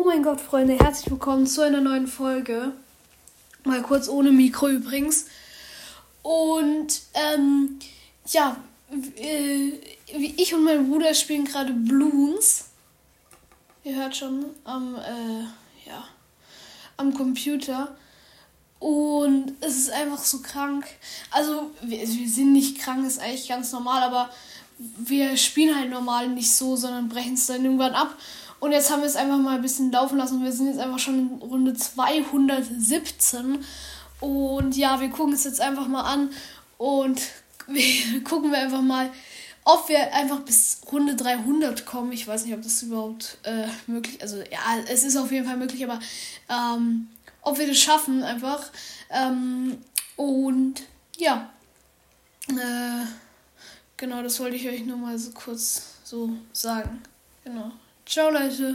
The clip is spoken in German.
Oh mein Gott, Freunde, herzlich willkommen zu einer neuen Folge. Mal kurz ohne Mikro übrigens. Und ähm, ja, äh, ich und mein Bruder spielen gerade Bloons. Ihr hört schon am, äh, ja, am Computer. Und es ist einfach so krank. Also, wir, wir sind nicht krank, ist eigentlich ganz normal, aber wir spielen halt normal nicht so, sondern brechen es dann irgendwann ab. Und jetzt haben wir es einfach mal ein bisschen laufen lassen. Wir sind jetzt einfach schon in Runde 217. Und ja, wir gucken es jetzt einfach mal an. Und wir gucken wir einfach mal, ob wir einfach bis Runde 300 kommen. Ich weiß nicht, ob das überhaupt äh, möglich ist. Also ja, es ist auf jeden Fall möglich, aber ähm, ob wir das schaffen einfach. Ähm, und ja. Äh, genau, das wollte ich euch nur mal so kurz so sagen. Genau. 肖老师。